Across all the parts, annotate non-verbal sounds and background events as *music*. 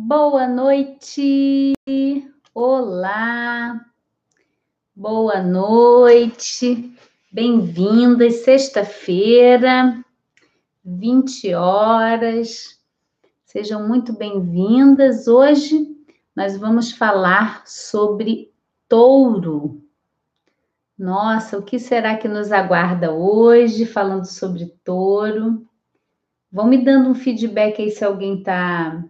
Boa noite. Olá. Boa noite. Bem-vindas. Sexta-feira, 20 horas. Sejam muito bem-vindas. Hoje nós vamos falar sobre touro. Nossa, o que será que nos aguarda hoje falando sobre touro? Vão me dando um feedback aí se alguém está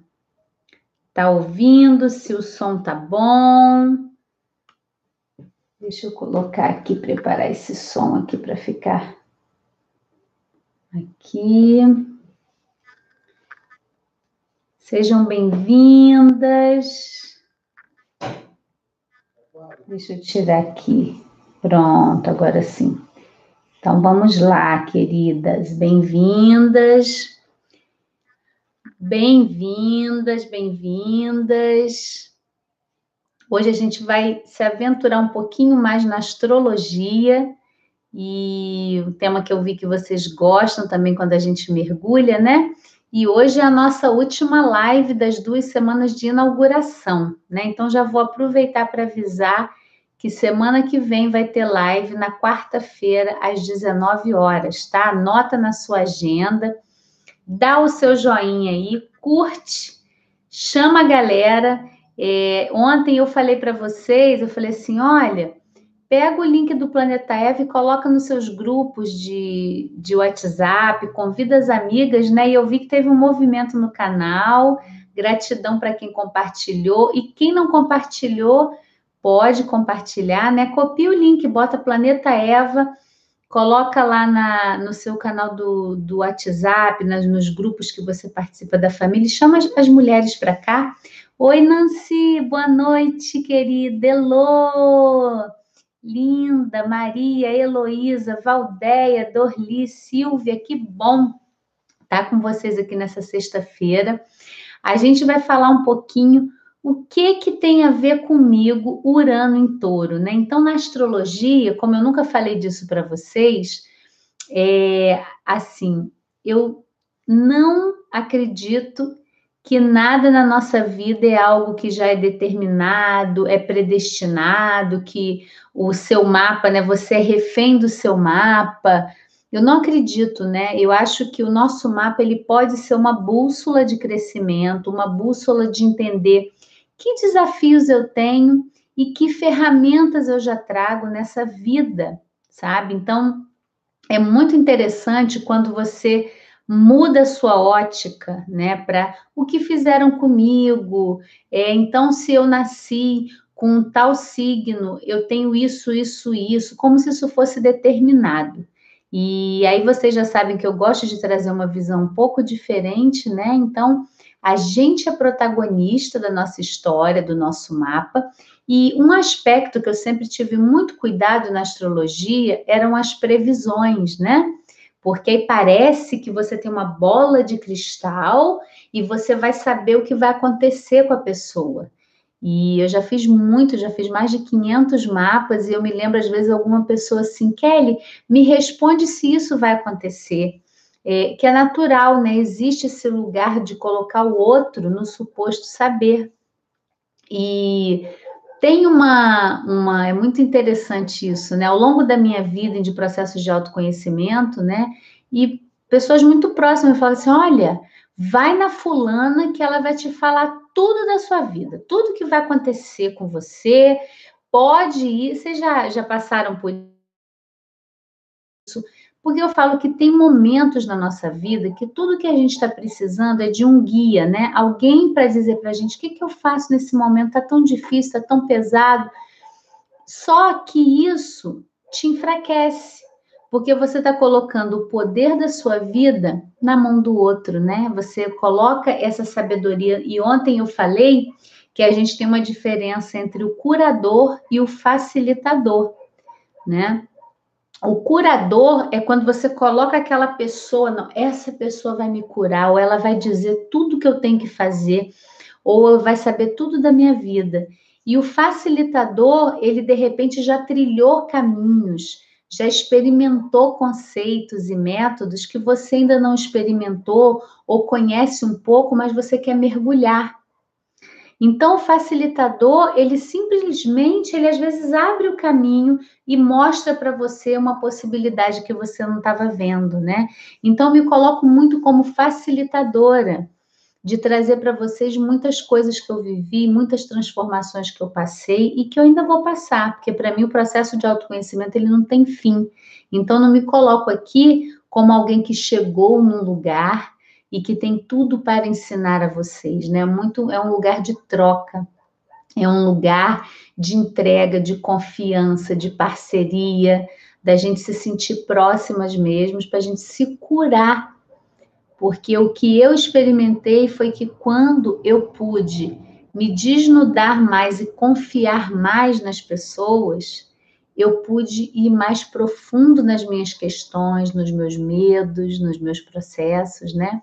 tá ouvindo, se o som tá bom. Deixa eu colocar aqui, preparar esse som aqui para ficar aqui. Sejam bem-vindas. Deixa eu tirar aqui. Pronto, agora sim. Então vamos lá, queridas, bem-vindas. Bem-vindas, bem-vindas. Hoje a gente vai se aventurar um pouquinho mais na astrologia e um tema que eu vi que vocês gostam também quando a gente mergulha, né? E hoje é a nossa última live das duas semanas de inauguração, né? Então já vou aproveitar para avisar que semana que vem vai ter live na quarta-feira às 19 horas, tá? Anota na sua agenda, dá o seu joinha aí, curte, chama a galera. É, ontem eu falei para vocês, eu falei assim, olha, pega o link do Planeta Eva e coloca nos seus grupos de, de WhatsApp, convida as amigas, né? E eu vi que teve um movimento no canal. Gratidão para quem compartilhou e quem não compartilhou pode compartilhar, né? Copia o link, bota Planeta Eva, coloca lá na, no seu canal do, do WhatsApp, nas, nos grupos que você participa da família, chama as, as mulheres para cá. Oi, Nancy, boa noite, querida. Elô, linda, Maria, Heloísa, Valdeia, Dorli, Silvia, que bom estar tá com vocês aqui nessa sexta-feira. A gente vai falar um pouquinho o que que tem a ver comigo Urano em Touro, né? Então, na astrologia, como eu nunca falei disso para vocês, é assim, eu não acredito que nada na nossa vida é algo que já é determinado, é predestinado, que o seu mapa, né? Você é refém do seu mapa. Eu não acredito, né? Eu acho que o nosso mapa ele pode ser uma bússola de crescimento, uma bússola de entender que desafios eu tenho e que ferramentas eu já trago nessa vida, sabe? Então, é muito interessante quando você muda a sua ótica, né, para o que fizeram comigo. É, então, se eu nasci com um tal signo, eu tenho isso, isso, isso, como se isso fosse determinado. E aí vocês já sabem que eu gosto de trazer uma visão um pouco diferente, né? Então, a gente é protagonista da nossa história, do nosso mapa, e um aspecto que eu sempre tive muito cuidado na astrologia eram as previsões, né? Porque aí parece que você tem uma bola de cristal e você vai saber o que vai acontecer com a pessoa. E eu já fiz muito, já fiz mais de 500 mapas e eu me lembro às vezes alguma pessoa assim, Kelly, me responde se isso vai acontecer é, que é natural, né? Existe esse lugar de colocar o outro no suposto saber. E tem uma, uma, é muito interessante isso, né? Ao longo da minha vida de processos de autoconhecimento, né? E pessoas muito próximas falam assim: olha, vai na fulana que ela vai te falar tudo da sua vida, tudo que vai acontecer com você. Pode ir, vocês já, já passaram por isso porque eu falo que tem momentos na nossa vida que tudo que a gente está precisando é de um guia, né? Alguém para dizer para a gente o que, que eu faço nesse momento, está tão difícil, está tão pesado. Só que isso te enfraquece, porque você está colocando o poder da sua vida na mão do outro, né? Você coloca essa sabedoria. E ontem eu falei que a gente tem uma diferença entre o curador e o facilitador, né? O curador é quando você coloca aquela pessoa, não, essa pessoa vai me curar, ou ela vai dizer tudo que eu tenho que fazer, ou vai saber tudo da minha vida. E o facilitador, ele de repente já trilhou caminhos, já experimentou conceitos e métodos que você ainda não experimentou ou conhece um pouco, mas você quer mergulhar. Então, o facilitador, ele simplesmente, ele às vezes abre o caminho e mostra para você uma possibilidade que você não estava vendo, né? Então, me coloco muito como facilitadora de trazer para vocês muitas coisas que eu vivi, muitas transformações que eu passei e que eu ainda vou passar, porque para mim o processo de autoconhecimento ele não tem fim. Então, não me coloco aqui como alguém que chegou num lugar e que tem tudo para ensinar a vocês, né? Muito é um lugar de troca, é um lugar de entrega, de confiança, de parceria, da gente se sentir próximas mesmo, para a gente se curar. Porque o que eu experimentei foi que quando eu pude me desnudar mais e confiar mais nas pessoas, eu pude ir mais profundo nas minhas questões, nos meus medos, nos meus processos, né?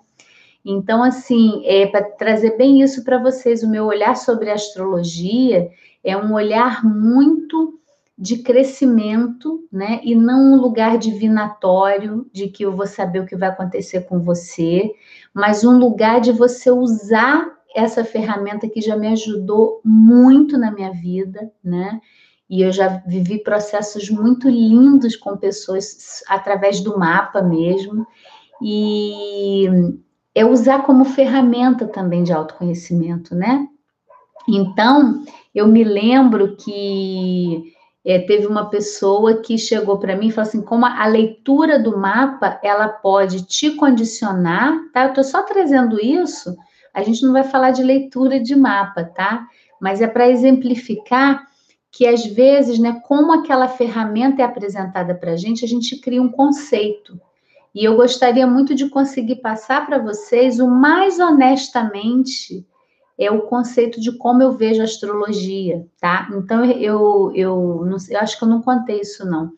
Então, assim, é para trazer bem isso para vocês, o meu olhar sobre astrologia é um olhar muito de crescimento, né? E não um lugar divinatório de que eu vou saber o que vai acontecer com você, mas um lugar de você usar essa ferramenta que já me ajudou muito na minha vida, né? E eu já vivi processos muito lindos com pessoas através do mapa mesmo. E é usar como ferramenta também de autoconhecimento, né? Então, eu me lembro que é, teve uma pessoa que chegou para mim e falou assim: como a leitura do mapa ela pode te condicionar, tá? Eu estou só trazendo isso, a gente não vai falar de leitura de mapa, tá? Mas é para exemplificar que às vezes, né, como aquela ferramenta é apresentada para a gente, a gente cria um conceito. E eu gostaria muito de conseguir passar para vocês o mais honestamente é o conceito de como eu vejo a astrologia, tá? Então eu eu, eu acho que eu não contei isso não.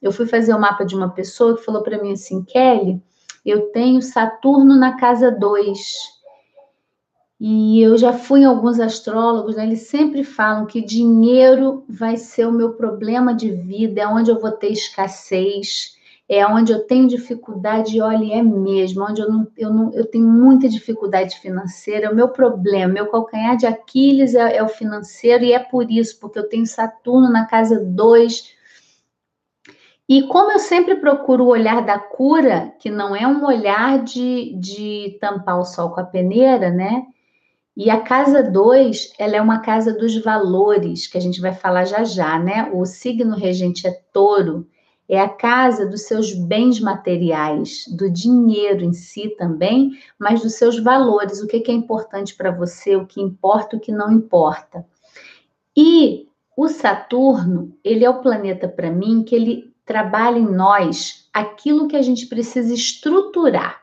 Eu fui fazer o mapa de uma pessoa que falou para mim assim, Kelly, eu tenho Saturno na casa 2. E eu já fui em alguns astrólogos, né, eles sempre falam que dinheiro vai ser o meu problema de vida, é onde eu vou ter escassez é onde eu tenho dificuldade, olha, é mesmo, onde eu, não, eu, não, eu tenho muita dificuldade financeira, o meu problema, meu calcanhar de Aquiles é, é o financeiro, e é por isso, porque eu tenho Saturno na casa 2. E como eu sempre procuro o olhar da cura, que não é um olhar de, de tampar o sol com a peneira, né? E a casa 2, ela é uma casa dos valores, que a gente vai falar já já, né? O signo regente é touro, é a casa dos seus bens materiais, do dinheiro em si também, mas dos seus valores, o que é importante para você, o que importa, o que não importa. E o Saturno, ele é o planeta para mim que ele trabalha em nós aquilo que a gente precisa estruturar.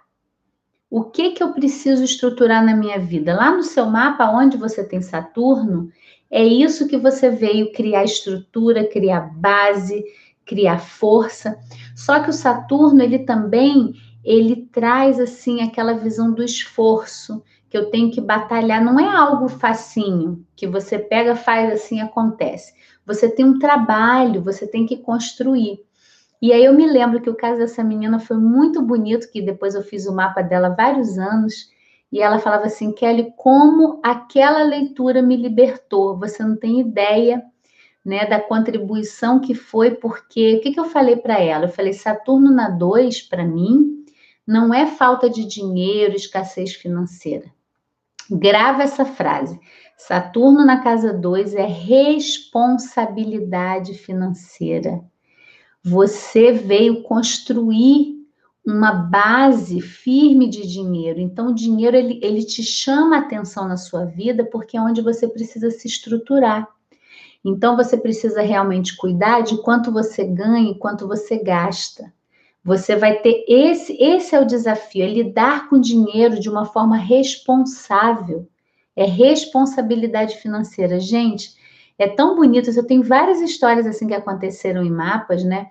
O que que eu preciso estruturar na minha vida? Lá no seu mapa, onde você tem Saturno, é isso que você veio criar estrutura, criar base, criar força. Só que o Saturno, ele também, ele traz assim aquela visão do esforço, que eu tenho que batalhar, não é algo facinho, que você pega, faz assim, acontece. Você tem um trabalho, você tem que construir. E aí eu me lembro que o caso dessa menina foi muito bonito, que depois eu fiz o mapa dela vários anos, e ela falava assim, Kelly, como aquela leitura me libertou, você não tem ideia né, da contribuição que foi, porque o que, que eu falei para ela? Eu falei: Saturno na 2, para mim, não é falta de dinheiro, escassez financeira. Grava essa frase. Saturno na casa 2 é responsabilidade financeira. Você veio construir uma base firme de dinheiro. Então, o dinheiro ele, ele te chama atenção na sua vida porque é onde você precisa se estruturar. Então você precisa realmente cuidar de quanto você ganha e quanto você gasta. Você vai ter esse, esse é o desafio, é lidar com dinheiro de uma forma responsável. É responsabilidade financeira. Gente, é tão bonito. Eu tenho várias histórias assim que aconteceram em mapas, né?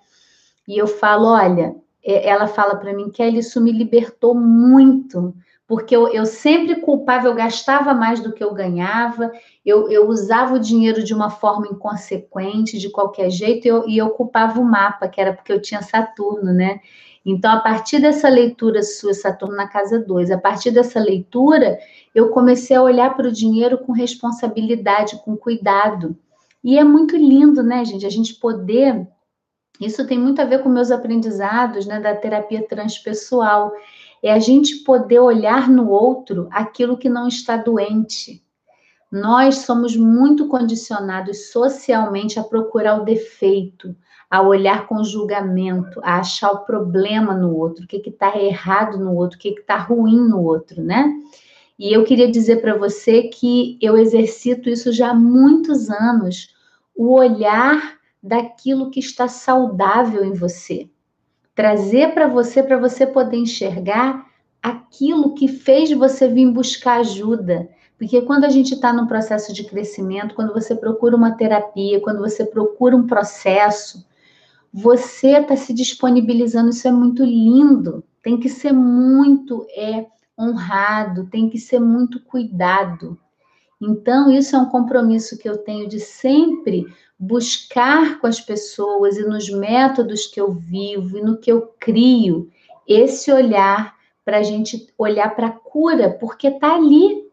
E eu falo, olha, ela fala para mim, Kelly, isso me libertou muito porque eu, eu sempre culpava, eu gastava mais do que eu ganhava, eu, eu usava o dinheiro de uma forma inconsequente, de qualquer jeito, e eu, e eu culpava o mapa, que era porque eu tinha Saturno, né? Então, a partir dessa leitura sua, Saturno na casa 2, a partir dessa leitura, eu comecei a olhar para o dinheiro com responsabilidade, com cuidado. E é muito lindo, né, gente? A gente poder. Isso tem muito a ver com meus aprendizados, né, da terapia transpessoal. É a gente poder olhar no outro aquilo que não está doente. Nós somos muito condicionados socialmente a procurar o defeito, a olhar com julgamento, a achar o problema no outro, o que está errado no outro, o que está ruim no outro, né? E eu queria dizer para você que eu exercito isso já há muitos anos, o olhar daquilo que está saudável em você. Trazer para você, para você poder enxergar aquilo que fez você vir buscar ajuda. Porque quando a gente está num processo de crescimento, quando você procura uma terapia, quando você procura um processo, você está se disponibilizando, isso é muito lindo. Tem que ser muito é, honrado, tem que ser muito cuidado. Então, isso é um compromisso que eu tenho de sempre buscar com as pessoas e nos métodos que eu vivo e no que eu crio, esse olhar para a gente olhar para a cura, porque está ali.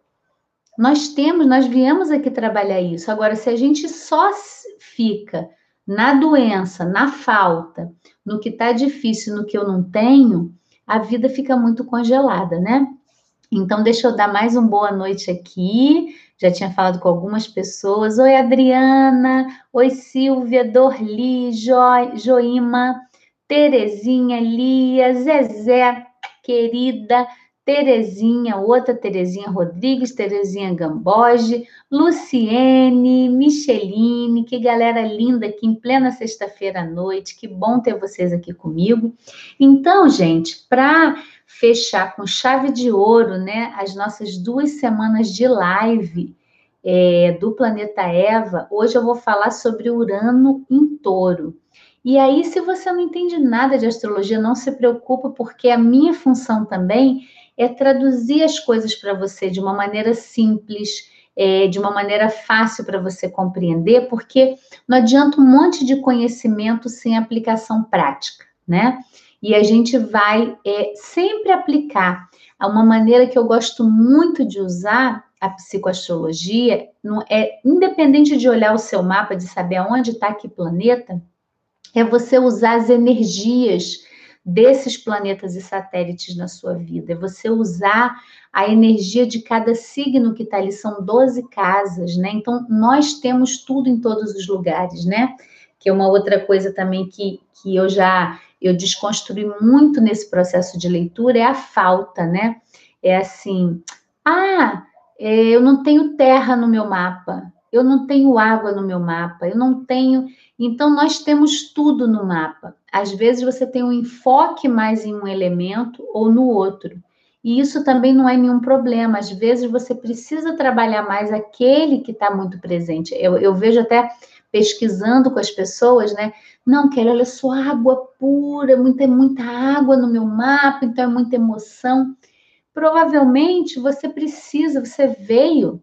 Nós temos, nós viemos aqui trabalhar isso. Agora, se a gente só fica na doença, na falta, no que está difícil, no que eu não tenho, a vida fica muito congelada, né? Então, deixa eu dar mais uma boa noite aqui. Já tinha falado com algumas pessoas. Oi, Adriana. Oi, Silvia, Dorli, jo, Joima, Terezinha, Lia, Zezé, querida. Terezinha, outra Terezinha Rodrigues, Terezinha Gamboge, Luciene, Micheline, que galera linda aqui em plena sexta-feira à noite, que bom ter vocês aqui comigo. Então, gente, para fechar com chave de ouro, né, as nossas duas semanas de live é, do Planeta Eva, hoje eu vou falar sobre Urano em touro. E aí, se você não entende nada de astrologia, não se preocupa, porque a minha função também é traduzir as coisas para você de uma maneira simples, é, de uma maneira fácil para você compreender, porque não adianta um monte de conhecimento sem aplicação prática, né? E a gente vai é, sempre aplicar uma maneira que eu gosto muito de usar a psicoastrologia, não é independente de olhar o seu mapa, de saber aonde está que planeta, é você usar as energias desses planetas e satélites na sua vida, é você usar a energia de cada signo que está ali, são 12 casas, né? Então, nós temos tudo em todos os lugares, né? Que é uma outra coisa também que, que eu já eu desconstruí muito nesse processo de leitura é a falta, né? É assim, ah, é, eu não tenho terra no meu mapa, eu não tenho água no meu mapa, eu não tenho. Então, nós temos tudo no mapa. Às vezes, você tem um enfoque mais em um elemento ou no outro. E isso também não é nenhum problema. Às vezes, você precisa trabalhar mais aquele que está muito presente. Eu, eu vejo até pesquisando com as pessoas, né? Não, Kelly, olha só, água pura, muita, muita água no meu mapa, então é muita emoção. Provavelmente você precisa, você veio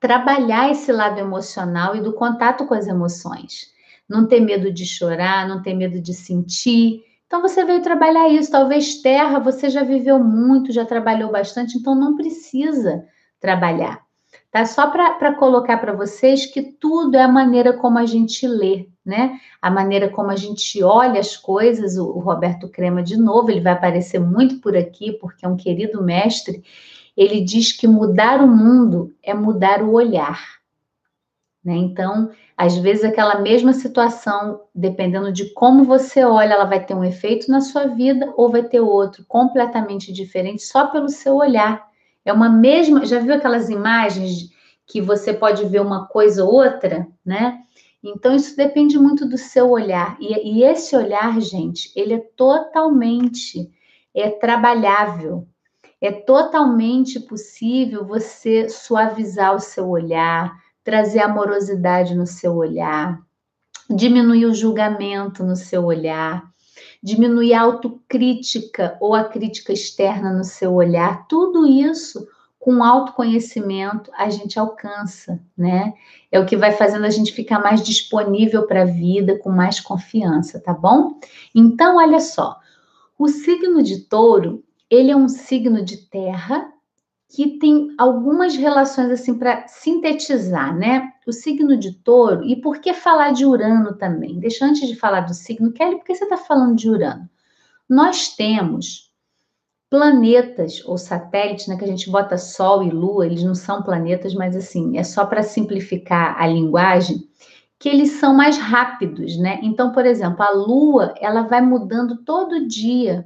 trabalhar esse lado emocional e do contato com as emoções. Não ter medo de chorar, não ter medo de sentir. Então você veio trabalhar isso. Talvez terra você já viveu muito, já trabalhou bastante, então não precisa trabalhar. Tá? Só para colocar para vocês que tudo é a maneira como a gente lê, né? A maneira como a gente olha as coisas. O, o Roberto Crema, de novo, ele vai aparecer muito por aqui, porque é um querido mestre. Ele diz que mudar o mundo é mudar o olhar. Né? Então, às vezes, aquela mesma situação, dependendo de como você olha, ela vai ter um efeito na sua vida ou vai ter outro completamente diferente só pelo seu olhar. É uma mesma. Já viu aquelas imagens que você pode ver uma coisa ou outra, né? Então, isso depende muito do seu olhar. E, e esse olhar, gente, ele é totalmente é trabalhável. É totalmente possível você suavizar o seu olhar, trazer amorosidade no seu olhar, diminuir o julgamento no seu olhar, diminuir a autocrítica ou a crítica externa no seu olhar, tudo isso com autoconhecimento a gente alcança, né? É o que vai fazendo a gente ficar mais disponível para a vida, com mais confiança, tá bom? Então, olha só, o signo de touro, ele é um signo de terra que tem algumas relações assim para sintetizar, né? O signo de touro, e por que falar de Urano também? Deixa antes de falar do signo, Kelly, por que você está falando de Urano? Nós temos planetas ou satélites, né, que a gente bota Sol e Lua, eles não são planetas, mas assim, é só para simplificar a linguagem, que eles são mais rápidos, né? Então, por exemplo, a Lua, ela vai mudando todo dia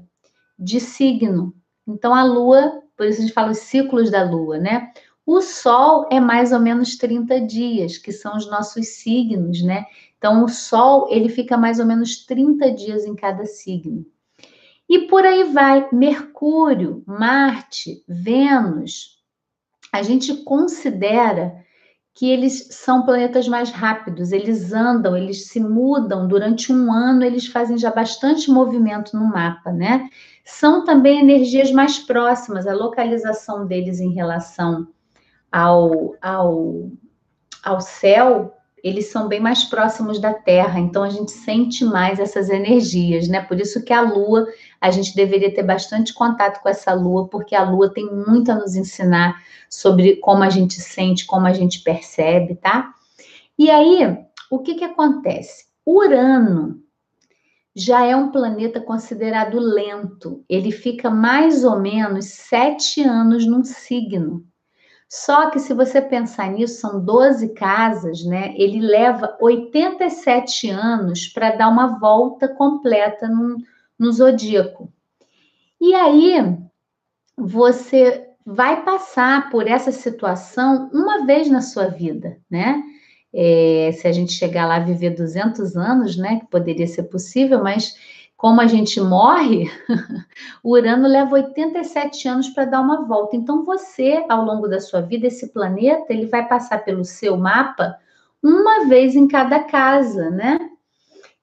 de signo. Então, a Lua por isso a gente fala os ciclos da Lua, né? O Sol é mais ou menos 30 dias, que são os nossos signos, né? Então, o Sol, ele fica mais ou menos 30 dias em cada signo. E por aí vai, Mercúrio, Marte, Vênus. A gente considera que eles são planetas mais rápidos, eles andam, eles se mudam durante um ano, eles fazem já bastante movimento no mapa, né? São também energias mais próximas, a localização deles em relação ao, ao, ao céu, eles são bem mais próximos da Terra, então a gente sente mais essas energias, né? Por isso que a Lua, a gente deveria ter bastante contato com essa Lua, porque a Lua tem muito a nos ensinar sobre como a gente sente, como a gente percebe, tá? E aí, o que que acontece? Urano, já é um planeta considerado lento. Ele fica mais ou menos sete anos num signo. Só que se você pensar nisso, são 12 casas, né? Ele leva 87 anos para dar uma volta completa no, no zodíaco. E aí, você vai passar por essa situação uma vez na sua vida, né? é, se a gente chegar lá a viver 200 anos, né, que poderia ser possível, mas como a gente morre, *laughs* o Urano leva 87 anos para dar uma volta. Então você, ao longo da sua vida, esse planeta, ele vai passar pelo seu mapa uma vez em cada casa, né?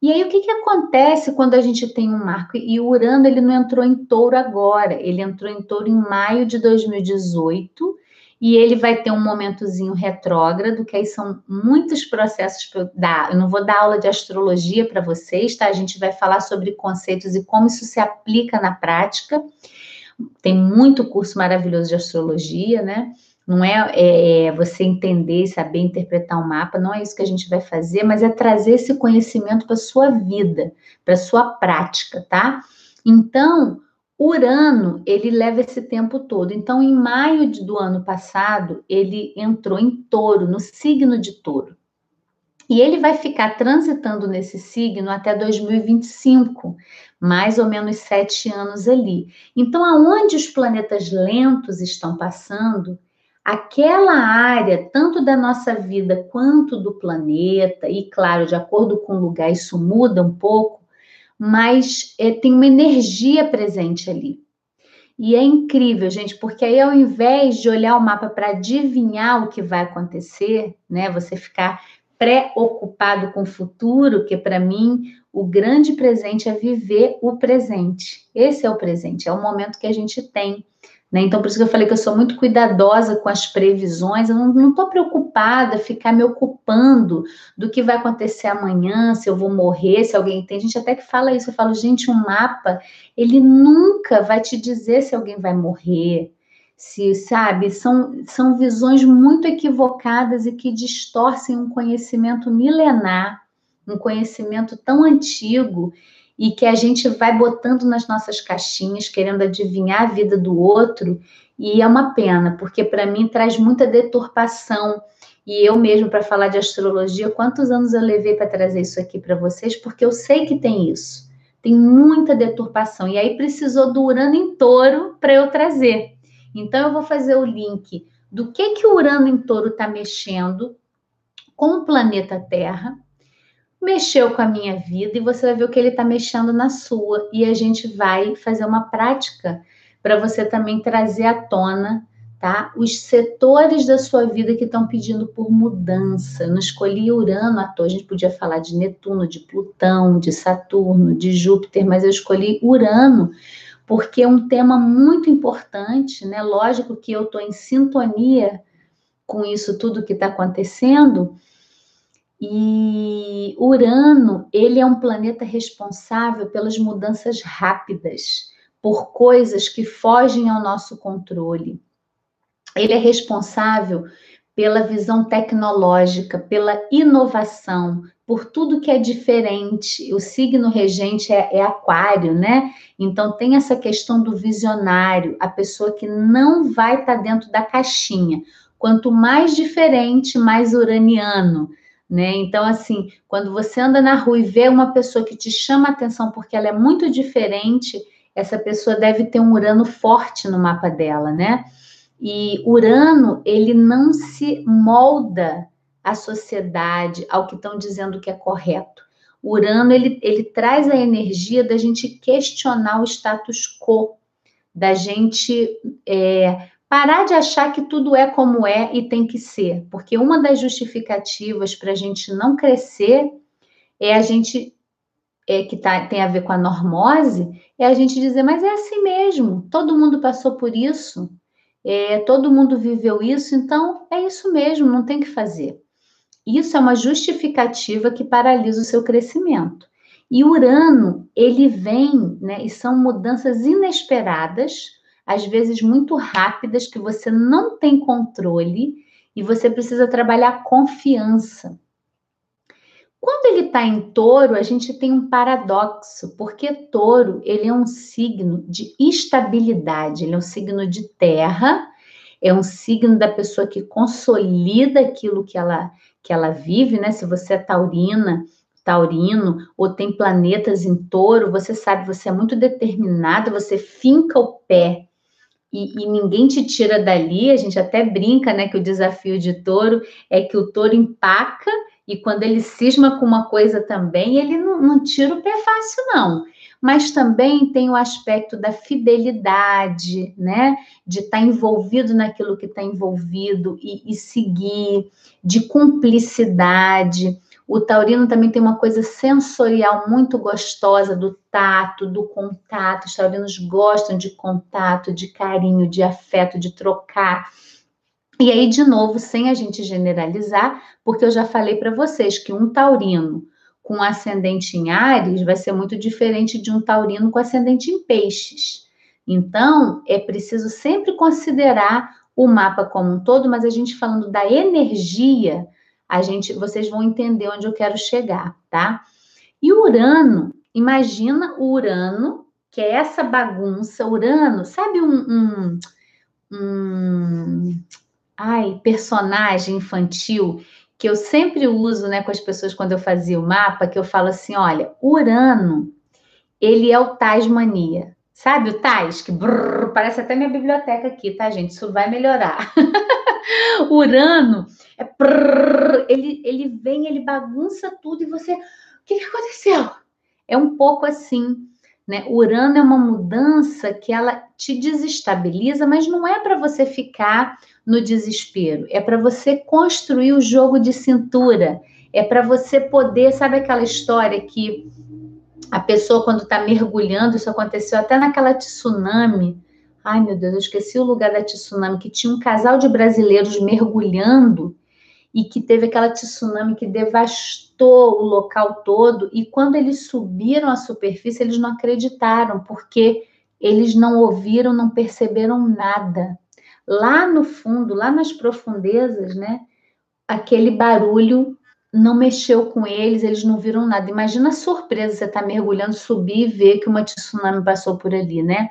E aí o que, que acontece quando a gente tem um marco? E o Urano ele não entrou em Touro agora, ele entrou em Touro em maio de 2018 e ele vai ter um momentozinho retrógrado, que aí são muitos processos eu dar. Eu não vou dar aula de astrologia para vocês, tá? A gente vai falar sobre conceitos e como isso se aplica na prática. Tem muito curso maravilhoso de astrologia, né? Não é, é, é você entender e saber interpretar um mapa, não é isso que a gente vai fazer, mas é trazer esse conhecimento para sua vida, para sua prática, tá? Então, Urano, ele leva esse tempo todo. Então, em maio do ano passado, ele entrou em touro, no signo de touro. E ele vai ficar transitando nesse signo até 2025, mais ou menos sete anos ali. Então, aonde os planetas lentos estão passando, aquela área, tanto da nossa vida quanto do planeta, e claro, de acordo com o lugar, isso muda um pouco mas é, tem uma energia presente ali. E é incrível, gente, porque aí ao invés de olhar o mapa para adivinhar o que vai acontecer, né, você ficar preocupado com o futuro, que para mim o grande presente é viver o presente. Esse é o presente, é o momento que a gente tem. Né? Então, por isso que eu falei que eu sou muito cuidadosa com as previsões, eu não estou preocupada ficar me ocupando do que vai acontecer amanhã, se eu vou morrer, se alguém tem. Gente até que fala isso, eu falo, gente, um mapa, ele nunca vai te dizer se alguém vai morrer, se, sabe, são, são visões muito equivocadas e que distorcem um conhecimento milenar, um conhecimento tão antigo e que a gente vai botando nas nossas caixinhas, querendo adivinhar a vida do outro, e é uma pena, porque para mim traz muita deturpação. E eu mesmo, para falar de astrologia, quantos anos eu levei para trazer isso aqui para vocês? Porque eu sei que tem isso. Tem muita deturpação. E aí precisou do Urano em touro para eu trazer. Então, eu vou fazer o link do que, que o Urano em touro está mexendo com o planeta Terra mexeu com a minha vida e você vai ver o que ele está mexendo na sua. E a gente vai fazer uma prática para você também trazer à tona, tá? Os setores da sua vida que estão pedindo por mudança. Eu não escolhi Urano à toa, a gente podia falar de Netuno, de Plutão, de Saturno, de Júpiter, mas eu escolhi Urano porque é um tema muito importante, né? Lógico que eu estou em sintonia com isso tudo que está acontecendo E Urano, ele é um planeta responsável pelas mudanças rápidas, por coisas que fogem ao nosso controle. Ele é responsável pela visão tecnológica, pela inovação, por tudo que é diferente. O signo regente é, é, aquário, né? Então tem essa questão do visionário, a pessoa que não vai estar tá dentro da caixinha. Quanto mais diferente, mais uraniano. Né? Então, assim, quando você anda na rua e vê uma pessoa que te chama a atenção porque ela é muito diferente, essa pessoa deve ter um Urano forte no mapa dela, né? E Urano, ele não se molda à sociedade, ao que estão dizendo que é correto. Urano, ele, ele traz a energia da gente questionar o status quo, da gente é, parar de achar que tudo é como é e tem que ser. Porque uma das justificativas para a gente não crescer é a gente é, que tá, tem a ver com a normose, é a gente dizer, mas é assim mesmo, todo mundo passou por isso, é, todo mundo viveu isso, então é isso mesmo, não tem que fazer. Isso é uma justificativa que paralisa o seu crescimento. E Urano, ele vem, né, e são mudanças inesperadas, às vezes muito rápidas, que você não tem controle e você precisa trabalhar confiança. Quando ele está em touro, a gente tem um paradoxo, porque touro ele é um signo de estabilidade, ele é um signo de terra, é um signo da pessoa que consolida aquilo que ela, que ela vive, né? Se você é taurina, taurino, ou tem planetas em touro, você sabe, você é muito determinada, você finca o pé e, e, ninguém te tira dali. A gente até brinca, né, que o desafio de touro é que o touro empaca e quando ele cisma com uma coisa também, ele não, não tira o pé fácil, não. Mas também tem o aspecto da fidelidade, né? De estar tá envolvido naquilo que está envolvido e, e seguir, de cumplicidade. O taurino também tem uma coisa sensorial muito gostosa do tato, do contato. Os taurinos gostam de contato, de carinho, de afeto, de trocar. E aí, de novo, sem a gente generalizar, porque eu já falei para vocês que um taurino com ascendente em Ares vai ser muito diferente de um taurino com ascendente em Peixes. Então, é preciso sempre considerar o mapa como um todo, mas a gente falando da energia, a gente, vocês vão entender onde eu quero chegar, tá? E Urano, imagina o Urano, que é essa bagunça, Urano, sabe um, um, um ai, personagem infantil que eu sempre uso, né, com as pessoas quando eu fazia o mapa, que eu falo assim, olha, Urano, ele é o Tasmania. Sabe o Tais? Que brrr, parece até minha biblioteca aqui, tá, gente? Isso vai melhorar. *laughs* Urano é brrr, ele, ele vem, ele bagunça tudo e você. O que, que aconteceu? É um pouco assim. Né? Urano é uma mudança que ela te desestabiliza, mas não é para você ficar no desespero, é para você construir o jogo de cintura, é para você poder, sabe aquela história que a pessoa quando está mergulhando, isso aconteceu até naquela tsunami. Ai, meu Deus, eu esqueci o lugar da tsunami, que tinha um casal de brasileiros mergulhando e que teve aquela tsunami que devastou o local todo. E quando eles subiram à superfície, eles não acreditaram, porque eles não ouviram, não perceberam nada. Lá no fundo, lá nas profundezas, né? Aquele barulho não mexeu com eles, eles não viram nada. Imagina a surpresa, você tá mergulhando, subir e ver que uma tsunami passou por ali, né?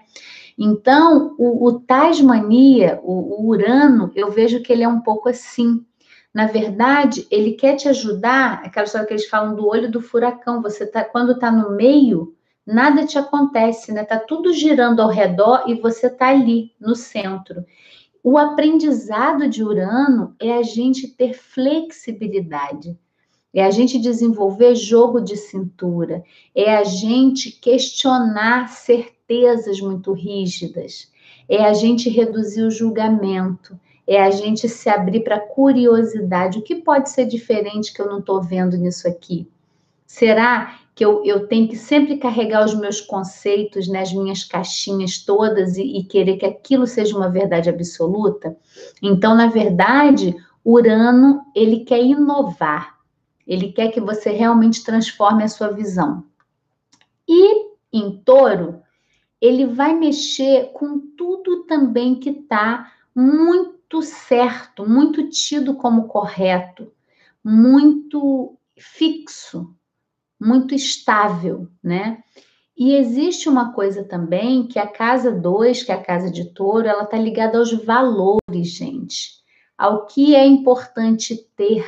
Então, o, o Tasmania, o, o Urano, eu vejo que ele é um pouco assim. Na verdade, ele quer te ajudar, aquela história que eles falam do olho do furacão. Você tá, quando tá no meio, nada te acontece, né? Tá tudo girando ao redor e você tá ali no centro. O aprendizado de Urano é a gente ter flexibilidade, é a gente desenvolver jogo de cintura, é a gente questionar certezas muito rígidas, é a gente reduzir o julgamento, é a gente se abrir para curiosidade. O que pode ser diferente que eu não estou vendo nisso aqui? Será que eu, eu tenho que sempre carregar os meus conceitos nas né, minhas caixinhas todas e, e querer que aquilo seja uma verdade absoluta? Então, na verdade, Urano, ele quer inovar. Ele quer que você realmente transforme a sua visão. E em touro, ele vai mexer com tudo também que está muito certo, muito tido como correto, muito fixo, muito estável, né? E existe uma coisa também que a casa 2, que é a casa de touro, ela está ligada aos valores, gente, ao que é importante ter.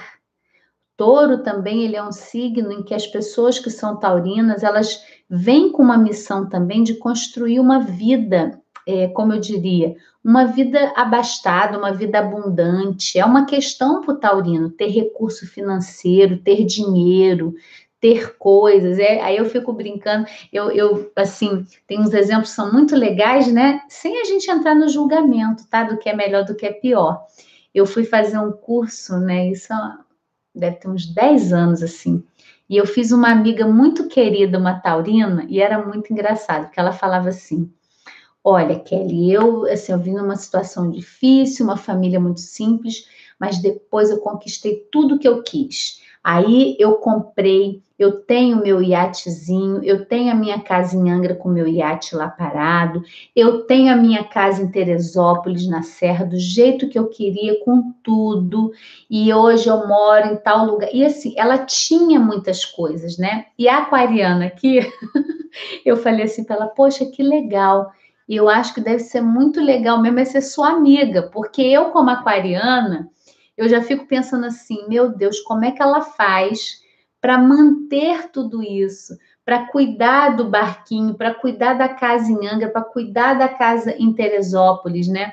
Touro também ele é um signo em que as pessoas que são taurinas, elas vêm com uma missão também de construir uma vida, é, como eu diria, uma vida abastada, uma vida abundante. É uma questão para o taurino ter recurso financeiro, ter dinheiro, ter coisas. É, aí eu fico brincando, eu, eu, assim, tem uns exemplos que são muito legais, né? Sem a gente entrar no julgamento, tá? Do que é melhor, do que é pior. Eu fui fazer um curso, né? Isso deve ter uns 10 anos, assim. E eu fiz uma amiga muito querida, uma taurina, e era muito engraçado, porque ela falava assim: Olha, Kelly, eu, assim, eu vim numa situação difícil, uma família muito simples, mas depois eu conquistei tudo que eu quis. Aí eu comprei, eu tenho meu iatezinho, eu tenho a minha casa em Angra com meu iate lá parado, eu tenho a minha casa em Teresópolis, na Serra, do jeito que eu queria, com tudo, e hoje eu moro em tal lugar. E assim, ela tinha muitas coisas, né? E a aquariana aqui, *laughs* eu falei assim para ela, poxa, que legal. E eu acho que deve ser muito legal mesmo é ser sua amiga, porque eu, como aquariana, eu já fico pensando assim, meu Deus, como é que ela faz para manter tudo isso? Para cuidar do barquinho, para cuidar da casa em Angra, para cuidar da casa em Teresópolis, né?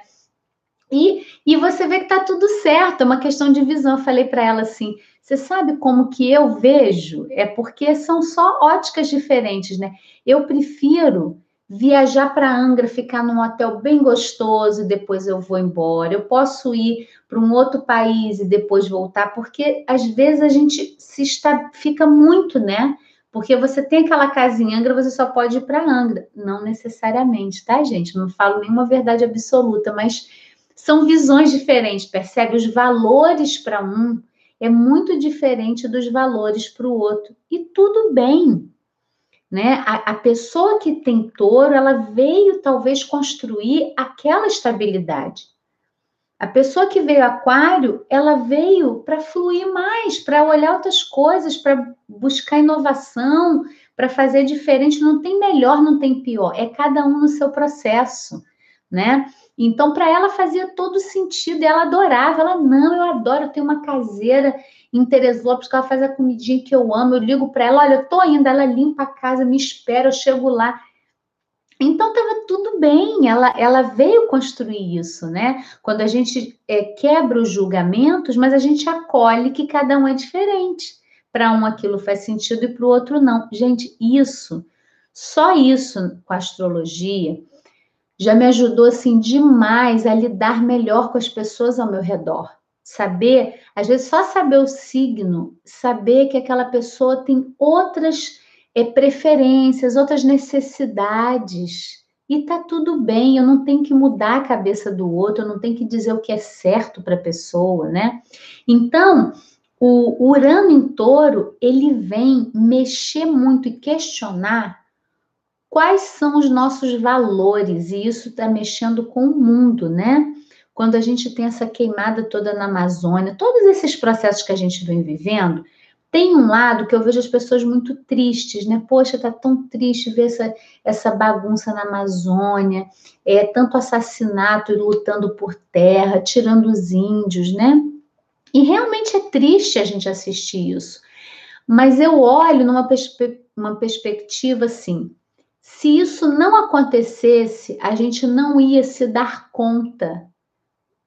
E, e você vê que tá tudo certo, é uma questão de visão. Eu falei para ela assim: você sabe como que eu vejo? É porque são só óticas diferentes, né? Eu prefiro viajar para Angra, ficar num hotel bem gostoso e depois eu vou embora. Eu posso ir para um outro país e depois voltar, porque às vezes a gente se está, fica muito, né? Porque você tem aquela casa em Angra, você só pode ir para Angra. Não necessariamente, tá, gente? Não falo nenhuma verdade absoluta, mas são visões diferentes, percebe? Os valores para um é muito diferente dos valores para o outro. E tudo bem, né? A, a, pessoa que tem touro, ela veio talvez construir aquela estabilidade. A pessoa que veio aquário, ela veio para fluir mais, para olhar outras coisas, para buscar inovação, para fazer diferente. Não tem melhor, não tem pior. É cada um no seu processo, né? Então, para ela fazia todo sentido, ela adorava. Ela, não, eu adoro, eu tenho uma caseira em Teresópolis, que ela faz a comidinha que eu amo. Eu ligo para ela, olha, eu tô indo, ela limpa a casa, me espera, eu chego lá. Então estava tudo bem, ela, ela veio construir isso, né? Quando a gente é, quebra os julgamentos, mas a gente acolhe que cada um é diferente. Para um aquilo faz sentido e para o outro não. Gente, isso, só isso com a astrologia, já me ajudou assim demais a lidar melhor com as pessoas ao meu redor. Saber, às vezes só saber o signo, saber que aquela pessoa tem outras é, preferências, outras necessidades. E tá tudo bem, eu não tenho que mudar a cabeça do outro, eu não tenho que dizer o que é certo para a pessoa, né? Então, o Urano em touro, ele vem mexer muito e questionar quais são os nossos valores, e isso está mexendo com o mundo, né? Quando a gente tem essa queimada toda na Amazônia, todos esses processos que a gente vem vivendo, tem um lado que eu vejo as pessoas muito tristes, né? Poxa, tá tão triste ver essa, essa bagunça na Amazônia, é tanto assassinato e lutando por terra, tirando os índios, né? E realmente é triste a gente assistir isso. Mas eu olho numa perspe uma perspectiva assim: se isso não acontecesse, a gente não ia se dar conta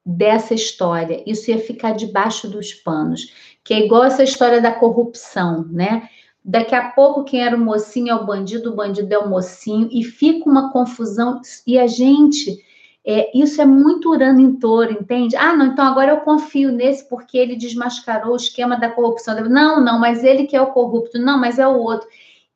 dessa história. Isso ia ficar debaixo dos panos, que é igual essa história da corrupção, né? Daqui a pouco quem era o mocinho é o bandido, o bandido é o mocinho e fica uma confusão e a gente é, isso é muito urano em touro, entende? Ah, não, então agora eu confio nesse porque ele desmascarou o esquema da corrupção. Não, não, mas ele que é o corrupto. Não, mas é o outro.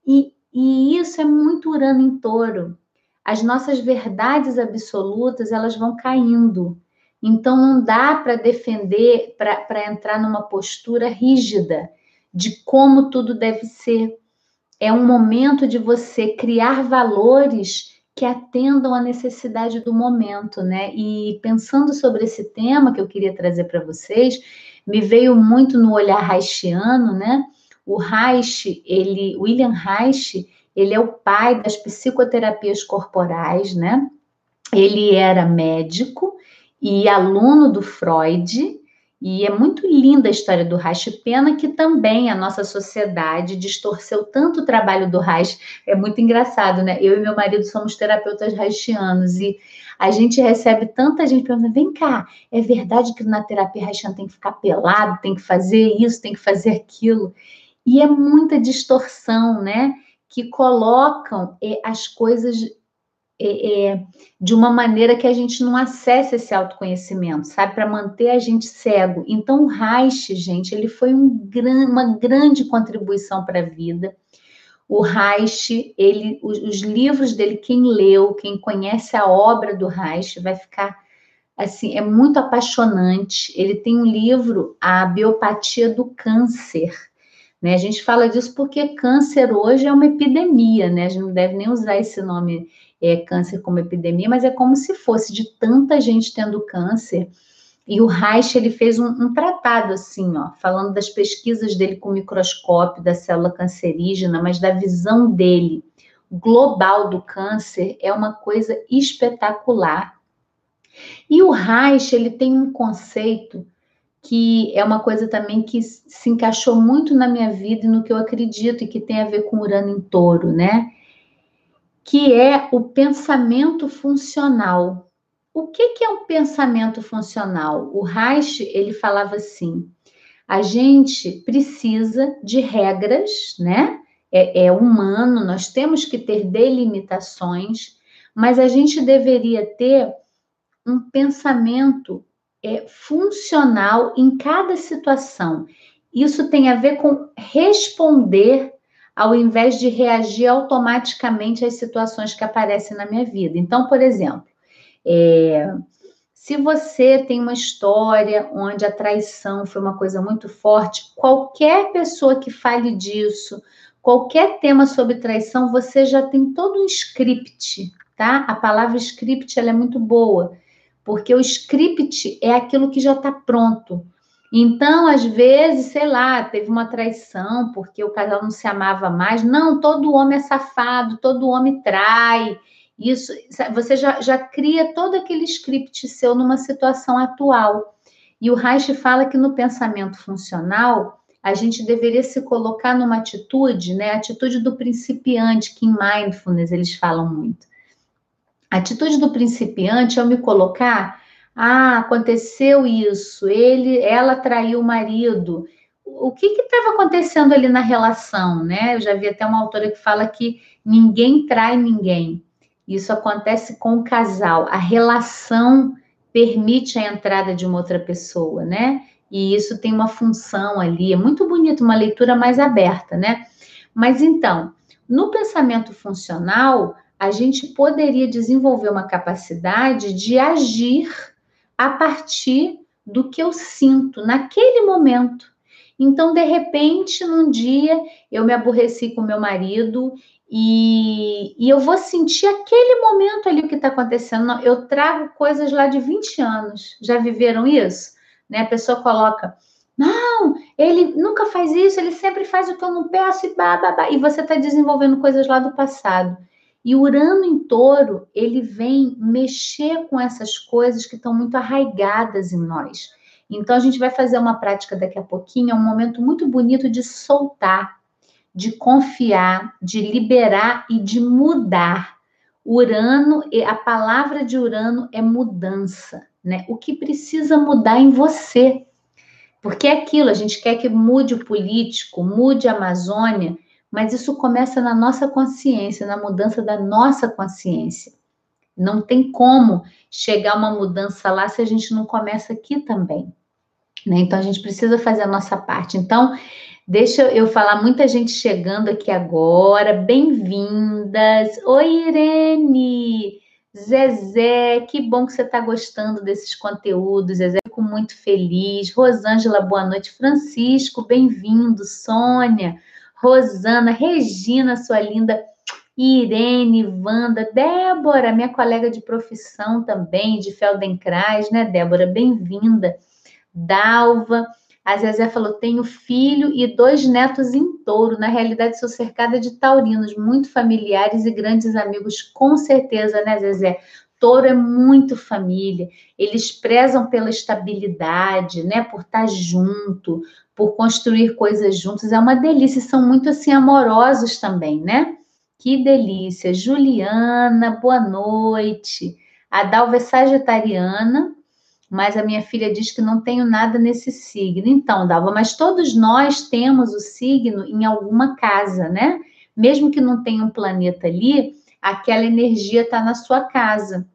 E, e isso é muito urano em touro. As nossas verdades absolutas, elas vão caindo. Então, não dá para defender, para entrar numa postura rígida de como tudo deve ser. É um momento de você criar valores que atendam à necessidade do momento, né? E pensando sobre esse tema que eu queria trazer para vocês, me veio muito no olhar haitiano, né? O Reich, ele, William Reich, ele é o pai das psicoterapias corporais, né? Ele era médico e aluno do Freud, e é muito linda a história do Reich, pena que também a nossa sociedade distorceu tanto o trabalho do Reich. É muito engraçado, né? Eu e meu marido somos terapeutas reichianos e a gente recebe tanta gente perguntando: vem cá, é verdade que na terapia reichiana tem que ficar pelado, tem que fazer isso, tem que fazer aquilo? E é muita distorção, né? Que colocam eh, as coisas é, é, de uma maneira que a gente não acesse esse autoconhecimento, sabe? Para manter a gente cego. Então, o Reich, gente, ele foi um gran, uma grande contribuição para a vida. O Reich, ele, os, os, livros dele, quem leu, quem conhece a obra do Reich, vai ficar assim, é muito apaixonante. Ele tem um livro, A Biopatia do Câncer. Né? A gente fala disso porque câncer hoje é uma epidemia, né? A gente não deve nem usar esse nome é, câncer como epidemia, mas é como se fosse de tanta gente tendo câncer. E o Reich, ele fez um, um, tratado assim, ó, falando das pesquisas dele com microscópio da célula cancerígena, mas da visão dele global do câncer é uma coisa espetacular. E o Reich, ele tem um conceito que é uma coisa também que se encaixou muito na minha vida e no que eu acredito e que tem a ver com Urano em touro, né? Que é o pensamento funcional. O que, que é um pensamento funcional? O Reich, ele falava assim, a gente precisa de regras, né? É, é humano, nós temos que ter delimitações, mas a gente deveria ter um pensamento é, funcional em cada situação. Isso tem a ver com responder ao invés de reagir automaticamente às situações que aparecem na minha vida. Então, por exemplo, é, se você tem uma história onde a traição foi uma coisa muito forte, qualquer pessoa que fale disso, qualquer tema sobre traição, você já tem todo um script, tá? A palavra script ela é muito boa, porque o script é aquilo que já está pronto. Então, às vezes, sei lá, teve uma traição porque o casal não se amava mais. Não, todo homem é safado, todo homem trai. Isso, você já, já cria todo aquele script seu numa situação atual. E o Reich fala que no pensamento funcional, a gente deveria se colocar numa atitude, né? A atitude do principiante, que em mindfulness eles falam muito. A atitude do principiante é eu me colocar ah, aconteceu isso, ele, ela traiu o marido. O que estava acontecendo ali na relação, né? Eu já vi até uma autora que fala que ninguém trai ninguém. Isso acontece com o casal. A relação permite a entrada de uma outra pessoa, né? E isso tem uma função ali. É muito bonito, uma leitura mais aberta, né? Mas então, no pensamento funcional, a gente poderia desenvolver uma capacidade de agir a partir do que eu sinto naquele momento. Então, de repente, num dia, eu me aborreci com meu marido e, e eu vou sentir aquele momento ali o que está acontecendo. Eu trago coisas lá de 20 anos. Já viveram isso? Né? A pessoa coloca, não, ele nunca faz isso, ele sempre faz o que eu não peço e babá. E você está desenvolvendo coisas lá do passado. E Urano em touro, ele vem mexer com essas coisas que estão muito arraigadas em nós. Então, a gente vai fazer uma prática daqui a pouquinho, é um momento muito bonito de soltar, de confiar, de liberar e de mudar. Urano, a palavra de Urano é mudança, né? O que precisa mudar em você. Porque é aquilo, a gente quer que mude o político, mude a Amazônia, mas isso começa na nossa consciência, na mudança da nossa consciência. Não tem como chegar uma mudança lá se a gente não começa aqui também. Né? Então a gente precisa fazer a nossa parte. Então, deixa eu falar, muita gente chegando aqui agora. Bem-vindas. Oi, Irene. Zezé, que bom que você está gostando desses conteúdos. Zezé, fico muito feliz. Rosângela, boa noite. Francisco, bem-vindo. Sônia, Rosana, Regina, sua linda. Irene, Wanda, Débora, minha colega de profissão também, de Feldenkrais, né, Débora? Bem-vinda. Dalva. A Zezé falou: tenho filho e dois netos em touro. Na realidade, sou cercada de taurinos, muito familiares e grandes amigos, com certeza, né, Zezé? Touro é muito família, eles prezam pela estabilidade, né? Por estar junto, por construir coisas juntos. É uma delícia, são muito assim amorosos também, né? Que delícia. Juliana, boa noite. A Dalva é sagitariana, mas a minha filha diz que não tenho nada nesse signo. Então, Dalva, mas todos nós temos o signo em alguma casa, né? Mesmo que não tenha um planeta ali, aquela energia está na sua casa.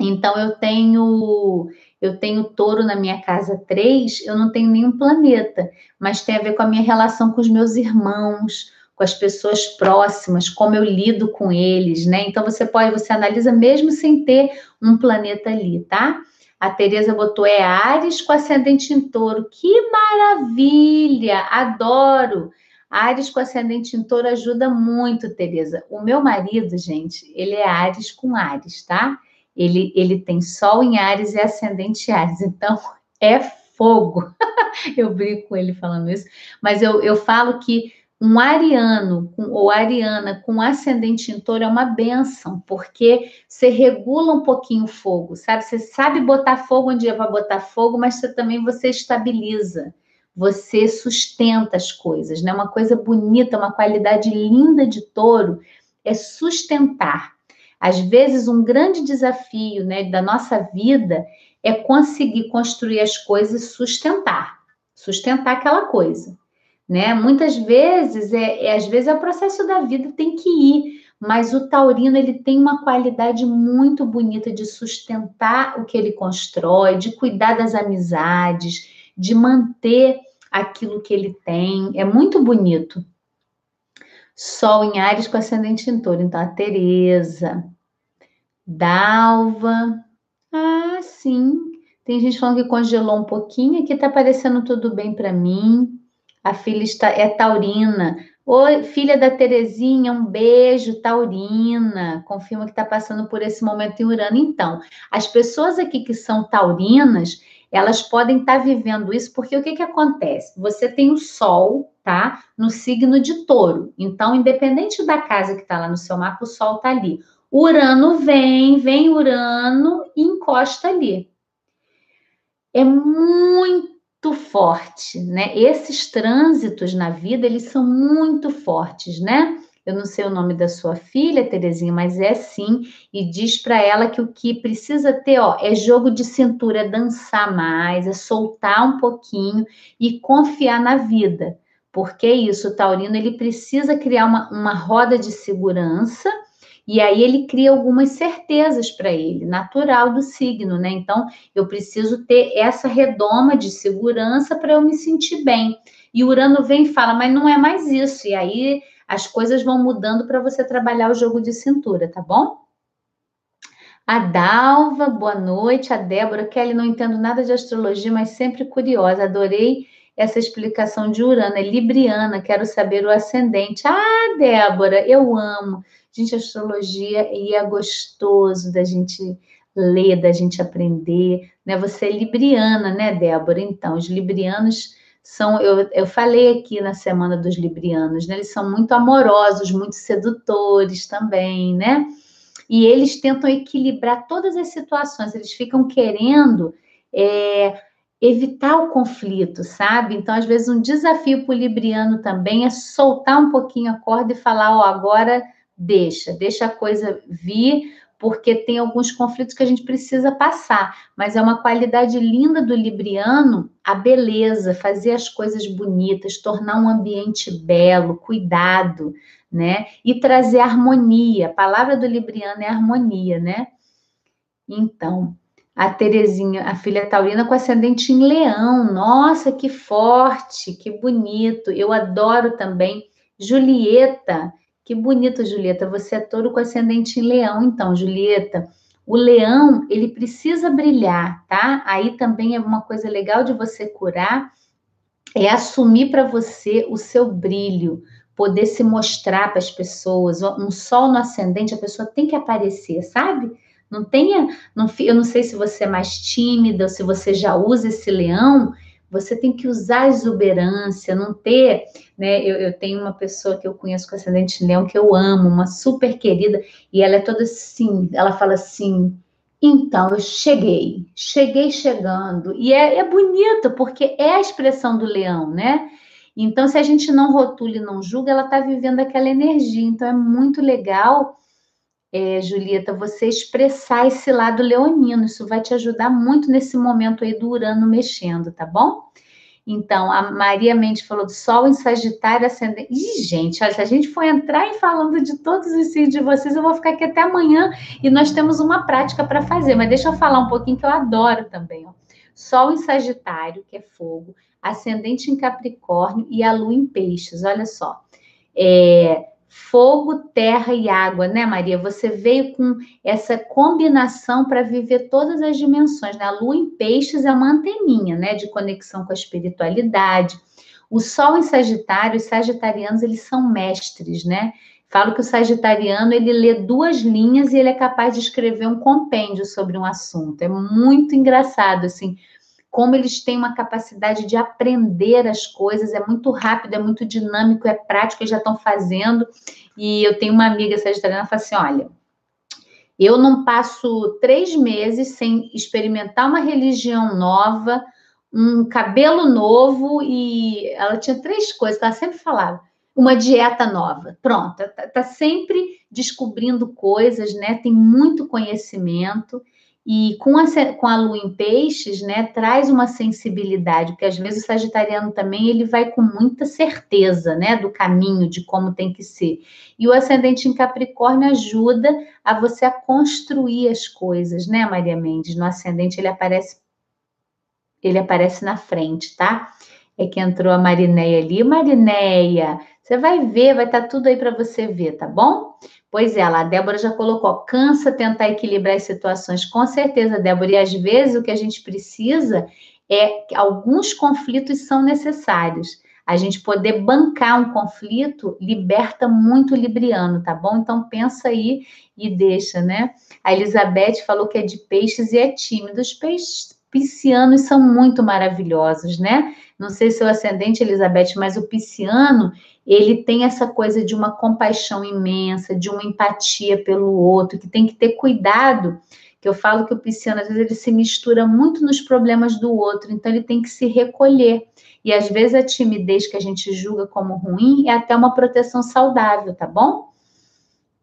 Então, eu tenho eu tenho touro na minha casa 3, eu não tenho nenhum planeta, mas tem a ver com a minha relação com os meus irmãos, com as pessoas próximas, como eu lido com eles, né? Então você pode, você analisa mesmo sem ter um planeta ali, tá? A Tereza botou é Ares com ascendente em touro. Que maravilha! Adoro! Ares com ascendente em touro ajuda muito, Tereza. O meu marido, gente, ele é Ares com Ares, tá? Ele, ele tem Sol em Ares e ascendente em Ares. Então, *laughs* é fogo. *laughs* eu brinco com ele falando isso. Mas eu, eu falo que um ariano com, ou ariana com ascendente em touro é uma benção, porque você regula um pouquinho o fogo, sabe? Você sabe botar fogo onde é para botar fogo, mas você, também você estabiliza, você sustenta as coisas, né? Uma coisa bonita, uma qualidade linda de touro é sustentar. Às vezes, um grande desafio né, da nossa vida é conseguir construir as coisas e sustentar, sustentar aquela coisa né? Muitas vezes é, é, às vezes é o processo da vida tem que ir, mas o taurino ele tem uma qualidade muito bonita de sustentar o que ele constrói, de cuidar das amizades, de manter aquilo que ele tem. É muito bonito. Sol em Ares com ascendente em touro. Então, a Tereza, Dalva. Ah, sim. Tem gente falando que congelou um pouquinho. Aqui tá parecendo tudo bem para mim. A filha está, é taurina. Oi, filha da Terezinha, um beijo, taurina. Confirma que está passando por esse momento em Urano. Então, as pessoas aqui que são taurinas, elas podem estar tá vivendo isso, porque o que, que acontece? Você tem o Sol, tá? No signo de touro. Então, independente da casa que está lá no seu mapa, o Sol está ali. Urano vem, vem Urano e encosta ali. É muito forte, né? Esses trânsitos na vida, eles são muito fortes, né? Eu não sei o nome da sua filha, Terezinha, mas é sim, e diz para ela que o que precisa ter, ó, é jogo de cintura, é dançar mais, é soltar um pouquinho e confiar na vida. Porque é isso, o taurino, ele precisa criar uma, uma roda de segurança e aí ele cria algumas certezas para ele, natural do signo, né? Então, eu preciso ter essa redoma de segurança para eu me sentir bem. E Urano vem e fala, mas não é mais isso. E aí as coisas vão mudando para você trabalhar o jogo de cintura, tá bom? A Dalva, boa noite. A Débora, Kelly, não entendo nada de astrologia, mas sempre curiosa. Adorei essa explicação de Urano. É Libriana, quero saber o ascendente. Ah, Débora, eu amo. Gente, astrologia e é gostoso da gente ler, da gente aprender, né? Você é libriana, né, Débora? Então, os librianos são, eu, eu falei aqui na semana dos librianos, né? Eles são muito amorosos, muito sedutores também, né? E eles tentam equilibrar todas as situações, eles ficam querendo é, evitar o conflito, sabe? Então, às vezes, um desafio para o libriano também é soltar um pouquinho a corda e falar, ó, oh, agora deixa, deixa a coisa vir, porque tem alguns conflitos que a gente precisa passar, mas é uma qualidade linda do libriano a beleza, fazer as coisas bonitas, tornar um ambiente belo, cuidado, né? E trazer harmonia. A palavra do libriano é harmonia, né? Então, a Terezinha, a filha taurina com ascendente em leão. Nossa, que forte, que bonito. Eu adoro também Julieta, Que bonito, Julieta. Você é touro com ascendente em leão, então, Julieta. O leão, ele precisa brilhar, tá? Aí também é uma coisa legal de você curar, é assumir para você o seu brilho, poder se mostrar para as pessoas. Um sol no ascendente, a pessoa tem que aparecer, sabe? Não tenha, não, eu não sei se você é mais tímida ou se você já usa esse leão, você tem que usar a exuberância, não ter, né? Eu, eu, tenho uma pessoa que eu conheço com ascendente leão que eu amo, uma super querida, e ela é toda assim, ela fala assim, então, eu cheguei, cheguei chegando, e é, é bonito, porque é a expressão do leão, né? Então, se a gente não rotula e não julga, ela está vivendo aquela energia, então é muito legal é, Julieta, você expressar esse lado leonino. Isso vai te ajudar muito nesse momento aí do Urano mexendo, tá bom? Então, a Maria Mendes falou do Sol em Sagitário ascendente. Ih, gente, olha, se a gente for entrar e falando de todos os signos de vocês, eu vou ficar aqui até amanhã e nós temos uma prática para fazer. Mas deixa eu falar um pouquinho que eu adoro também. Ó. Sol em Sagitário, que é fogo, ascendente em Capricórnio e a Lua em Peixes. Olha só. É, fogo, terra e água, né, Maria? Você veio com essa combinação para viver todas as dimensões, né? A lua em peixes é uma anteninha, né, de conexão com a espiritualidade. O sol em Sagitário, os sagitarianos, eles são mestres, né? Falo que o sagitariano, ele lê duas linhas e ele é capaz de escrever um compêndio sobre um assunto. É muito engraçado, assim, como eles têm uma capacidade de aprender as coisas, é muito rápido, é muito dinâmico, é prático, eles já estão fazendo. E eu tenho uma amiga sagitariana que fala assim: olha, eu não passo três meses sem experimentar uma religião nova, um cabelo novo, e ela tinha três coisas que ela sempre falava. Uma dieta nova, pronto, tá, tá sempre descobrindo coisas, né? Tem muito conhecimento. E com a, com a lua em peixes, né, traz uma sensibilidade, porque às vezes o sagitariano também ele vai com muita certeza, né, do caminho, de como tem que ser. E o ascendente em Capricórnio ajuda a você a construir as coisas, né, Maria Mendes? No ascendente ele aparece ele aparece na frente, tá? É que entrou a Marinéia ali. Marinéia, você vai ver, vai estar tá tudo aí para você ver, tá bom? Pois é, a Débora já colocou, cansa tentar equilibrar as situações, com certeza, Débora, e às vezes o que a gente precisa é que alguns conflitos são necessários. A gente poder bancar um conflito liberta muito o libriano, tá bom? Então pensa aí e deixa, né? A Elizabeth falou que é de peixes e é tímido. Os peixes piscianos são muito maravilhosos, né? Não sei se o ascendente, Elizabeth, mas o pisciano, ele tem essa coisa de uma compaixão imensa, de uma empatia pelo outro, que tem que ter cuidado. Que eu falo que o pisciano, às vezes, ele se mistura muito nos problemas do outro, então ele tem que se recolher. E às vezes a timidez que a gente julga como ruim é até uma proteção saudável, tá bom?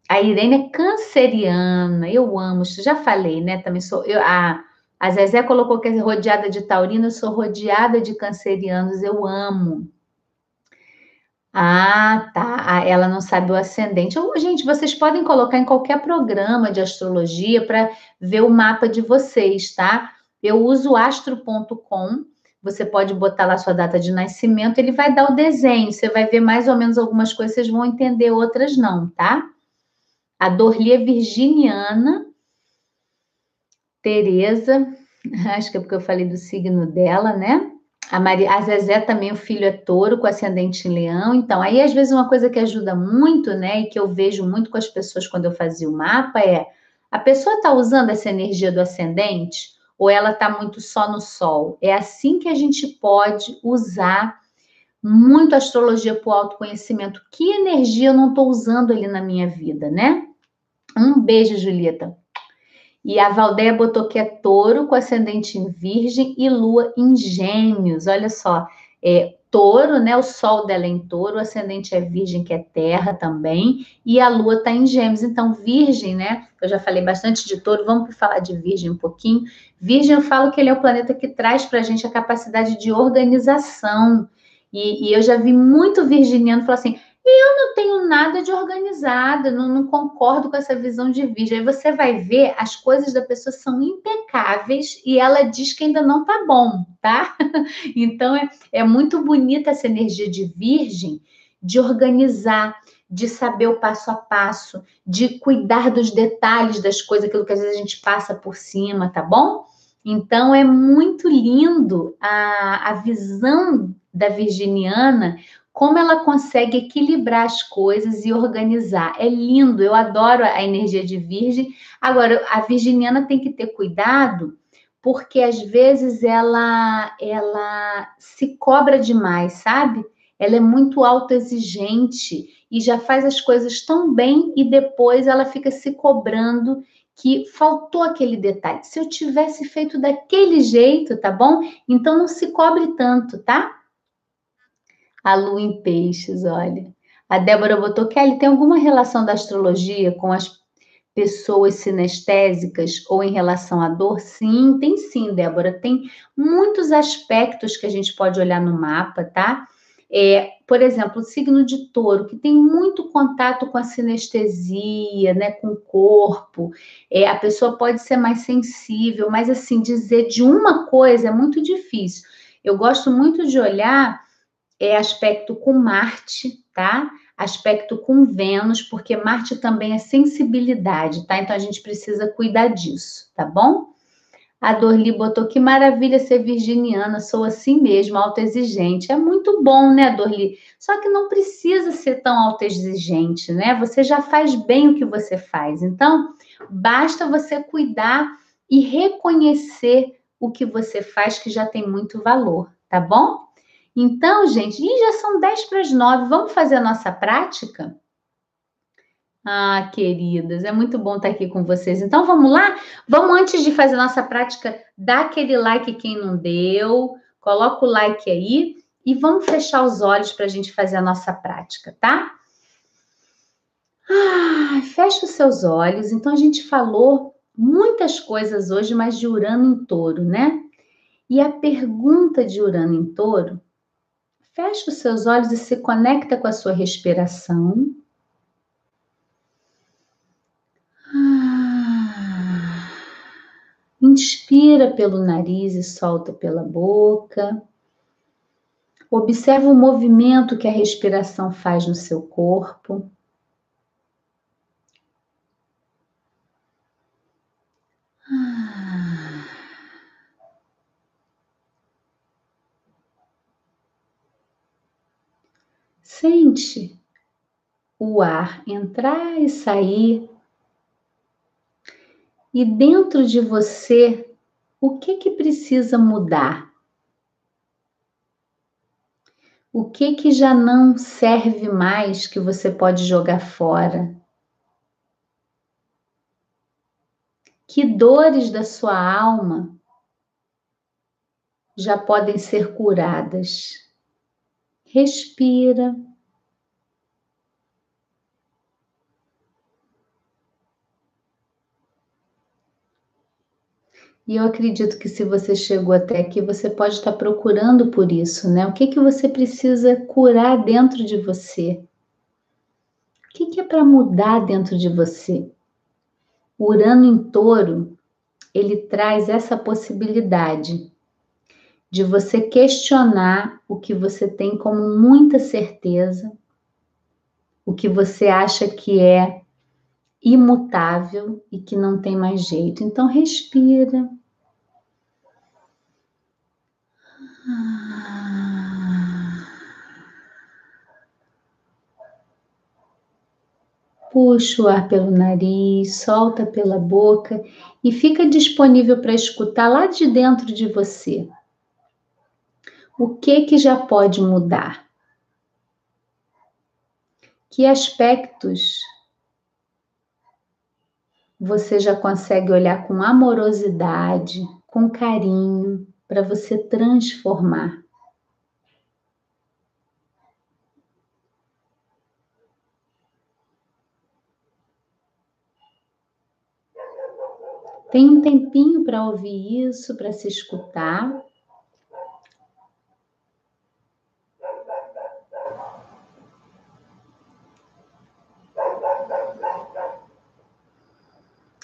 A Irene é canceriana, eu amo, já falei, né? Também sou eu, a, a Zezé colocou que é rodeada de taurino, eu sou rodeada de cancerianos, eu amo. Ah, tá. Ela não sabe o ascendente. Oh, gente, vocês podem colocar em qualquer programa de astrologia para ver o mapa de vocês, tá? Eu uso astro.com. Você pode botar lá sua data de nascimento, ele vai dar o desenho. Você vai ver mais ou menos algumas coisas, vocês vão entender, outras não, tá? A Dorli é virginiana. Tereza, *laughs* acho que é porque eu falei do signo dela, né? A, Maria, a Zezé também, o filho é touro com ascendente em leão. Então, aí às vezes uma coisa que ajuda muito, né, e que eu vejo muito com as pessoas quando eu fazia o mapa é a pessoa está usando essa energia do ascendente ou ela está muito só no sol? É assim que a gente pode usar muito a astrologia para o autoconhecimento. Que energia eu não estou usando ali na minha vida, né? Um beijo, Julieta. E a Valdeia botou que é touro com ascendente em virgem e lua em gêmeos. Olha só, é touro, né? O sol dela é em touro, o ascendente é virgem, que é terra também, e a lua está em gêmeos. Então, virgem, né? Eu já falei bastante de touro, vamos falar de virgem um pouquinho. Virgem, eu falo que ele é o planeta que traz para a gente a capacidade de organização. E, e eu já vi muito virginiano falar assim: eu não tenho nada de organizada, não, não, concordo com essa visão de virgem. Aí você vai ver, as coisas da pessoa são impecáveis e ela diz que ainda não tá bom, tá? *laughs* Então é, é muito bonita essa energia de virgem de organizar, de saber o passo a passo, de cuidar dos detalhes das coisas, aquilo que às vezes a gente passa por cima, tá bom? Então é muito lindo a, a visão da virginiana, como ela consegue equilibrar as coisas e organizar. É lindo, eu adoro a energia de virgem. Agora, a virginiana tem que ter cuidado porque às vezes ela ela se cobra demais, sabe? Ela é muito autoexigente e já faz as coisas tão bem e depois ela fica se cobrando que faltou aquele detalhe. Se eu tivesse feito daquele jeito, tá bom? Então não se cobre tanto, tá? A lua em peixes, olha. A Débora botou, Kelly, tem alguma relação da astrologia com as pessoas sinestésicas ou em relação à dor? Sim, tem sim, Débora. Tem muitos aspectos que a gente pode olhar no mapa, tá? É, por exemplo, o signo de touro, que tem muito contato com a sinestesia, né, com o corpo, é, a pessoa pode ser mais sensível, mas assim, dizer de uma coisa é muito difícil. Eu gosto muito de olhar é, aspecto com Marte, tá? Aspecto com Vênus, porque Marte também é sensibilidade, tá? Então a gente precisa cuidar disso, tá bom? A Dorli botou que maravilha ser virginiana, sou assim mesmo, autoexigente. É muito bom, né, Dorli? Só que não precisa ser tão autoexigente, né? Você já faz bem o que você faz. Então, basta você cuidar e reconhecer o que você faz, que já tem muito valor, tá bom? Então, gente, já são 10 para as 9, vamos fazer a nossa prática? Ah, queridas, é muito bom estar aqui com vocês. Então vamos lá? Vamos antes de fazer nossa prática, dá aquele like quem não deu, coloca o like aí e vamos fechar os olhos para a gente fazer a nossa prática, tá? Ah, fecha os seus olhos. Então a gente falou muitas coisas hoje, mas de Urano em Touro, né? E a pergunta de Urano em Touro, fecha os seus olhos e se conecta com a sua respiração. Inspira pelo nariz e solta pela boca. Observa o movimento que a respiração faz no seu corpo. Sente o ar entrar e sair e dentro de você, o que que precisa mudar? O que que já não serve mais que você pode jogar fora? Que dores da sua alma já podem ser curadas? Respira. E eu acredito que se você chegou até aqui, você pode estar procurando por isso, né? O que que você precisa curar dentro de você? O que, que é para mudar dentro de você? Urano em Touro, ele traz essa possibilidade de você questionar o que você tem como muita certeza, o que você acha que é imutável e que não tem mais jeito. Então, respira. Puxa o ar pelo nariz, solta pela boca e fica disponível para escutar lá de dentro de você. O que que já pode mudar? Que aspectos você já consegue olhar com amorosidade, com carinho, para você transformar. Tem um tempinho para ouvir isso, para se escutar.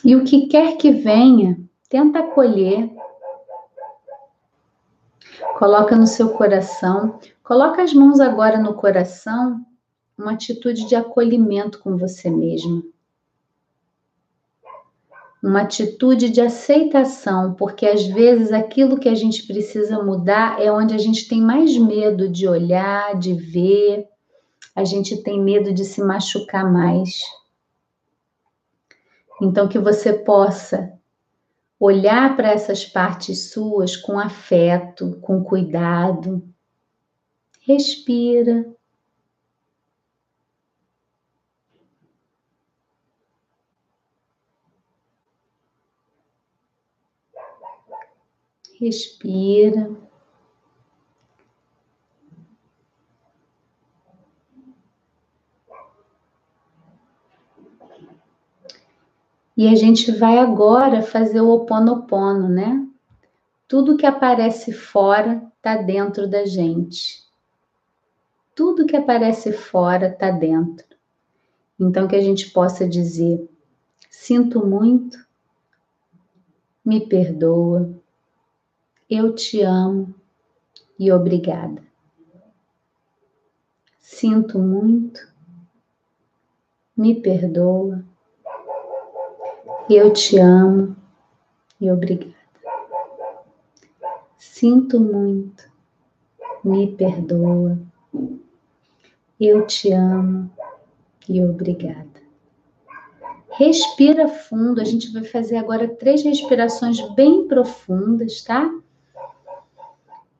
E o que quer que venha, tenta acolher. Coloca no seu coração. Coloca as mãos agora no coração uma atitude de acolhimento com você mesmo. Uma atitude de aceitação, porque às vezes aquilo que a gente precisa mudar é onde a gente tem mais medo de olhar, de ver, a gente tem medo de se machucar mais. Então, que você possa olhar para essas partes suas com afeto, com cuidado. Respira. Respira. E a gente vai agora fazer o oponopono, né? Tudo que aparece fora está dentro da gente. Tudo que aparece fora está dentro. Então que a gente possa dizer: sinto muito, me perdoa, eu te amo e obrigada. Sinto muito, me perdoa eu te amo e obrigada. Sinto muito, me perdoa. Eu te amo e obrigada. Respira fundo. A gente vai fazer agora três respirações bem profundas, tá?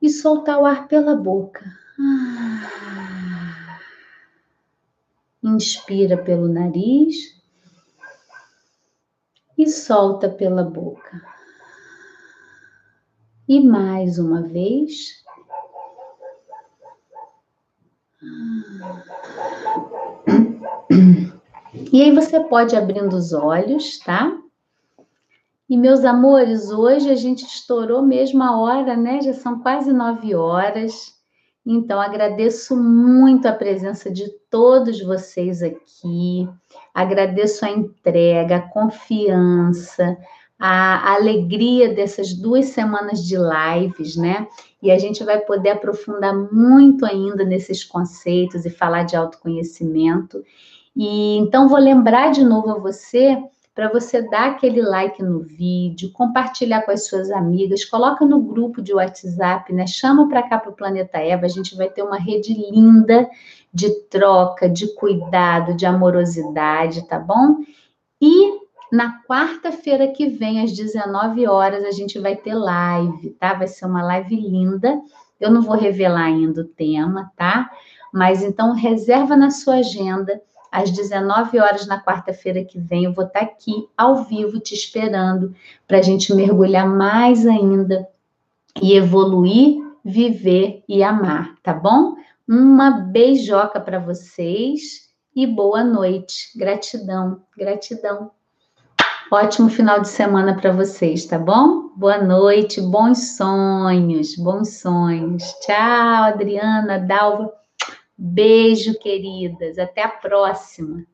E soltar o ar pela boca. Ah. Inspira pelo nariz e solta pela boca. E mais uma vez. E aí você pode abrindo os olhos, tá? E meus amores, hoje a gente estourou mesmo a hora, né? Já são quase nove horas. Então, agradeço muito a presença de todos vocês aqui, agradeço a entrega, a confiança, a alegria dessas duas semanas de lives, né? E a gente vai poder aprofundar muito ainda nesses conceitos e falar de autoconhecimento. E então, vou lembrar de novo a você para você dar aquele like no vídeo, compartilhar com as suas amigas, coloca no grupo de WhatsApp, né? Chama para cá para o Planeta Eva, a gente vai ter uma rede linda de troca, de cuidado, de amorosidade, tá bom? E na quarta-feira que vem, às 19 horas, a gente vai ter live, tá? Vai ser uma live linda. Eu não vou revelar ainda o tema, tá? Mas então reserva na sua agenda às 19 horas na quarta-feira que vem. Eu vou estar aqui ao vivo te esperando para a gente mergulhar mais ainda e evoluir, viver e amar, tá bom? Uma beijoca para vocês e boa noite. Gratidão, gratidão. Ótimo final de semana para vocês, tá bom? Boa noite, bons sonhos, bons sonhos. Tchau, Adriana, Dalva. Beijo, queridas. Até a próxima.